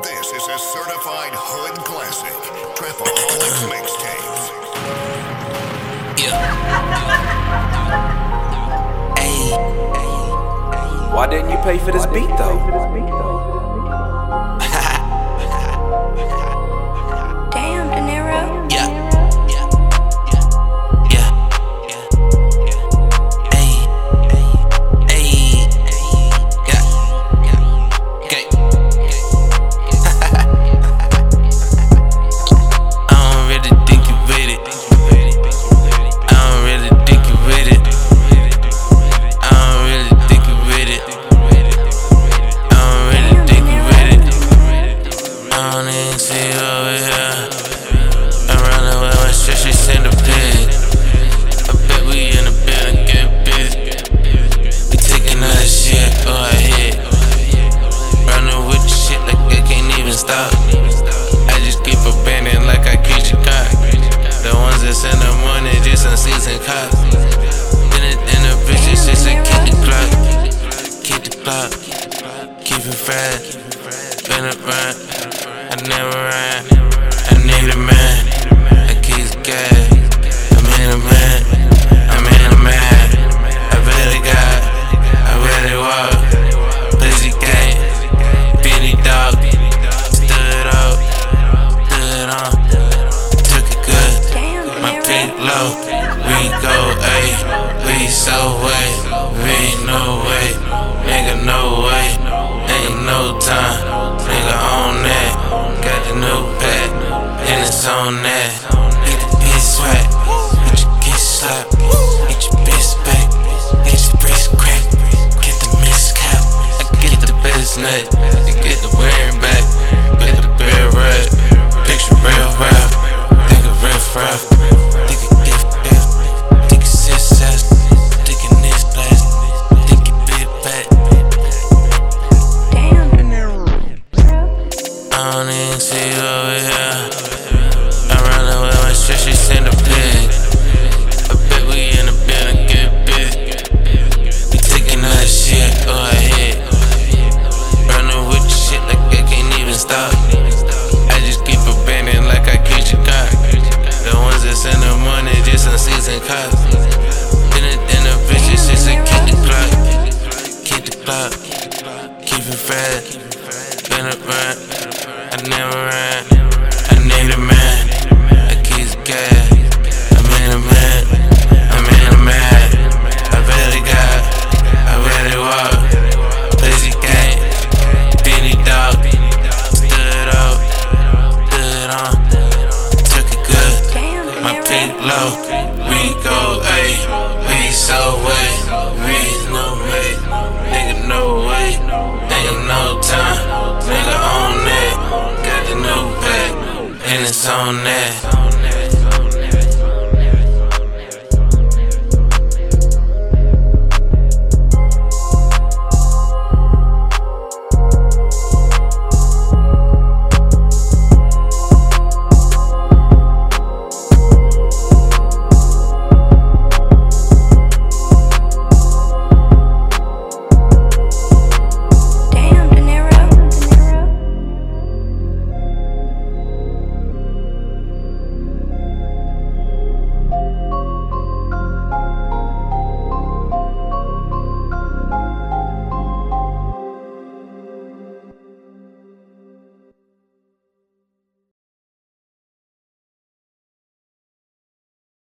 This is a certified hood classic. Trapaholics mixtapes. Yeah. Ayy. Why didn't you pay for this beat though? Don't even see over here. I'm running with my shit, she send a pic. I bet we in the building, get busy. We taking that shit, oh I hit. Running with the shit like I can't even stop. I just keep abandoned like I catch a cop. The ones that send the money, just unseasoned cops. Then it in the bitches, just a the clock. Keep the clock. Keep it fresh. I need a man. I keep gas. I'm in a man. I'm in a man. I really got. I really walk. Busy game. Beanie dog. Stood up. Stood on. Took it good. My Niro. low, we go A, we so way, we and it's on that, get the bitch swag, get your get slapped, get your bitch back, get your wrist crack, get the miss cap, I get the best she send a pic. I bet we in the building, get busy. We taking that shit, oh I hit. Running with the shit like I can't even stop. I just keep abandoned like I catch a cop. The ones that send the money, just unseasoned cops. In the bitches, just a keep the clock. Keep the clock. Keep it fresh. Been a run. I never ran. I need a man. Busy game. Beanie dog. Stood up. Stood on. Took it good. My Niro. low, we go A, we so way, we no way, nigga no way, nigga no time, nigga on that, got the new pack, and it's on that.